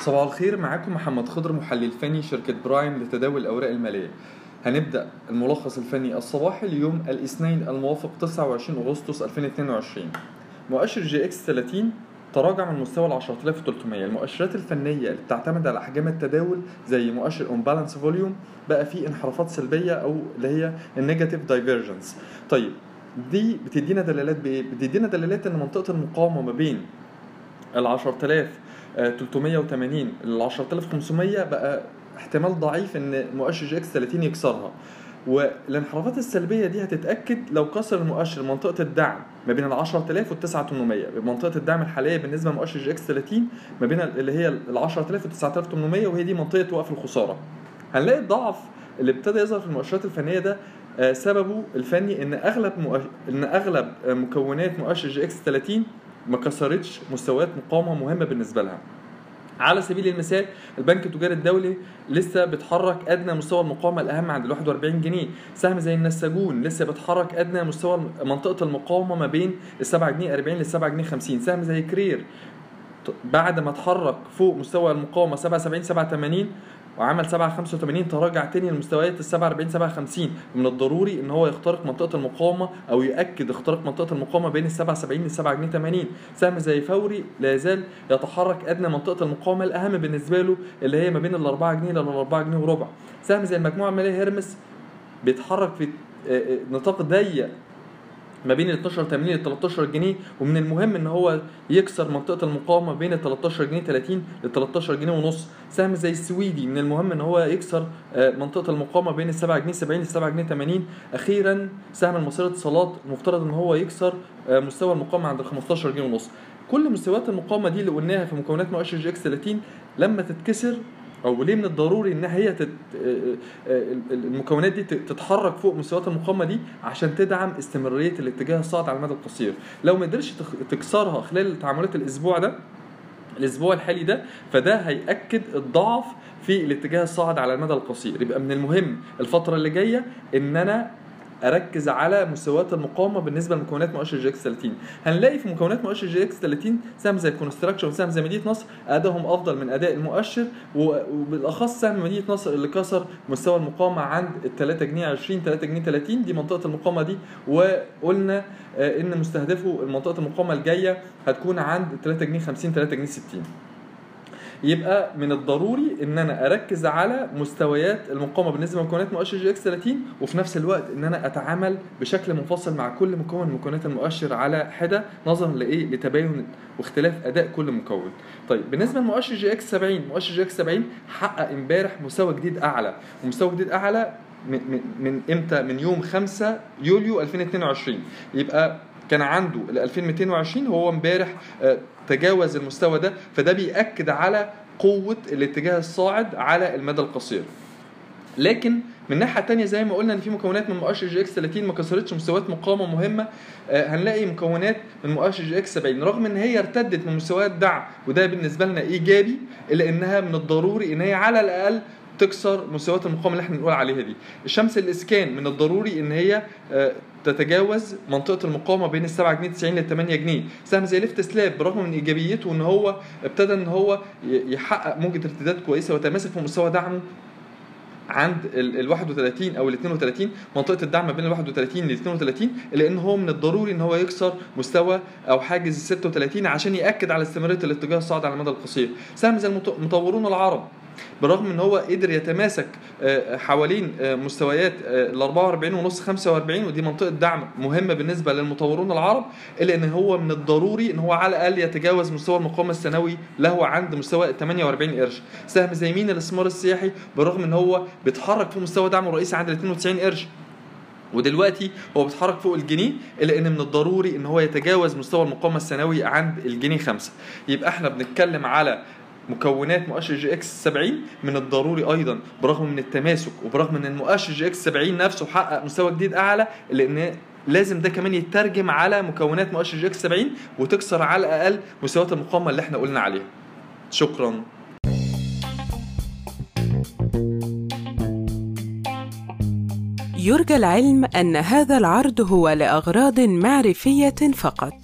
صباح الخير معاكم محمد خضر محلل فني شركة برايم لتداول الأوراق المالية. هنبدأ الملخص الفني الصباحي ليوم الاثنين الموافق 29 أغسطس 2022 مؤشر EGX 30 تراجع من مستوى ال 10300 المؤشرات الفنية اللي بتعتمد على أحجام التداول زي مؤشر on balance volume بقى فيه انحرافات سلبية أو اللي هي ال negative divergence طيب دي بتدينا دلالات بإيه؟ بتدينا دلالات إن منطقة المقاومة ما بين ال 10380 ل 10500 بقى احتمال ضعيف إن مؤشر EGX 30 يكسرها. والانحرافات السلبية دي هتتأكد لو كسر المؤشر منطقة الدعم ما بين ال 10000 وال 9800 منطقه الدعم الحالية بالنسبة لمؤشر EGX 30 ما بين اللي هي ال 10000 و 9800 وهي دي منطقة وقف الخسارة. هنلاقي الضعف اللي ابتدى يظهر في المؤشرات الفنية ده آه، سببه الفني إن أغلب مؤش... إن أغلب آه، مكونات مؤشر EGX 30 ما كسرتش مستويات مقاومة مهمة بالنسبة لها. على سبيل المثال البنك التجاري الدولي لسه بيتحرك أدنى مستوى المقاومة الأهم عند ال 41 جنيه. سهم زي النساجون لسه بيتحرك أدنى مستوى منطقة المقاومة ما بين ال 7 جنيه 40 لل 7 جنيه 50 سهم زي كرير بعد ما اتحرك فوق مستوى المقاومة 77 87 وعمل 785 تراجع تاني لمستويات ال 47 57 من الضروري إن هو يخترق منطقة المقاومة أو يأكد اختراق منطقة المقاومة بين ال 77 لل 7 جنيه 80 سهم زي فوري لا يزال يتحرك أدنى منطقة المقاومة الأهم بالنسبة له اللي هي ما بين ال 4 جنيه لل 4 جنيه وربع. سهم زي المجموعة المالية هيرمس بيتحرك في آه، آه، نطاق ضيق ما بين ال 12 80 ل 13 جنيه ومن المهم إن هو يكسر منطقة المقاومة بين ال 13 جنيه 30 ل 13 جنيه ونص. سهم زي السويدي من المهم إن هو يكسر آه، منطقة المقاومة بين ال 7 جنيه 70 ل 7 جنيه 80 أخيرا سهم المصرية اتصالات المفترض إن هو يكسر آه، مستوى المقاومة عند ال 15 جنيه ونص. كل مستويات المقاومة دي اللي قلناها في مكونات مؤشر EGX 30 لما تتكسر أو ليه من الضروري إن هي تت... المكونات دي تتحرك فوق مستويات المقاومة دي عشان تدعم استمرارية الاتجاه الصاعد على المدى القصير؟ لو ما قدرش تكسرها خلال تعاملات الأسبوع ده الأسبوع الحالي ده فده هيأكد الضعف في الاتجاه الصاعد على المدى القصير. يبقى من المهم الفترة اللي جاية إن أنا أركز على مستويات المقاومة بالنسبة لمكونات مؤشر EGX 30 هنلاقي في مكونات مؤشر EGX 30 سهم زي Construction وسهم زي مدينة نصر أدائهم أفضل من أداء المؤشر وبالأخص سهم مدينة نصر اللي كسر مستوى المقاومة عند ال 3 جنيه 20 3 جنيه 30 دي منطقة المقاومة دي. وقلنا آه، إن مستهدفه منطقه المقاومة الجاية هتكون عند 3 جنيه 50 3 جنيه 60 يبقى من الضروري إن أنا أركز على مستويات المقاومة بالنسبة لمكونات مؤشر EGX 30 وفي نفس الوقت إن أنا أتعامل بشكل منفصل مع كل مكون من مكونات المؤشر على حدة نظرا لإيه؟ لتباين واختلاف أداء كل مكون. طيب بالنسبة لمؤشر EGX 70 مؤشر EGX 70 حقق إمبارح مستوى جديد أعلى. ومستوى جديد أعلى من, إمتى؟ من يوم 5 يوليو 2022 يبقى كان عنده ال 2220 هو امبارح آه، تجاوز المستوى ده فده بيأكد على قوة الاتجاه الصاعد على المدى القصير. لكن من الناحيه الثانية زي ما قلنا إن في مكونات من مؤشر EGX 30 ما كسرتش مستويات مقاومة مهمة آه، هنلاقي مكونات من مؤشر EGX 70 رغم إن هي ارتدت من مستويات دعم وده بالنسبة لنا إيجابي إلا إنها من الضروري إن هي على الأقل تكسر مستويات المقاومة اللي إحنا بنقول عليها دي. الشمس الإسكان من الضروري إن هي آه، تتجاوز منطقة المقاومة بين ال 7 جنيه 90 لل 8 جنيه. سهم زي ليفت سلاب برغم من إيجابيته إن هو ابتدى إن هو يحقق موجة ارتداد كويسة ويتماسك في مستوى دعمه عند ال ال 31 أو ال 32 منطقة الدعم بين ال 31 ل 32 لأن هو من الضروري إن هو يكسر مستوى أو حاجز ال 36 عشان يأكد على استمرارية الاتجاه الصاعد على المدى القصير. سهم زي المط- المطورون العرب بالرغم ان هو قدر يتماسك آه، حوالين آه، مستويات آه، ال 44 ونص 45 ودي منطقة دعم مهمة بالنسبة للمطورون العرب إلا إن هو من الضروري إن هو على الأقل يتجاوز مستوى المقاومة السنوي له عند مستوى 48 قرش. سهم زي مين الاستثمار السياحي بالرغم إن هو بيتحرك في مستوى دعمه الرئيسي عند ال 92 قرش. ودلوقتي هو بيتحرك فوق الجنيه إلا إن من الضروري إن هو يتجاوز مستوى المقاومة السنوي عند الجنيه 5 يبقى إحنا بنتكلم على مكونات مؤشر EGX 70 من الضروري أيضا برغم من التماسك وبرغم إن المؤشر EGX 70 نفسه حقق مستوى جديد أعلى لأن لازم ده كمان يترجم على مكونات مؤشر EGX 70 وتكسر على الأقل مستويات المقاومة اللي إحنا قلنا عليها. شكرا. يرجى العلم أن هذا العرض هو لأغراض معرفية فقط.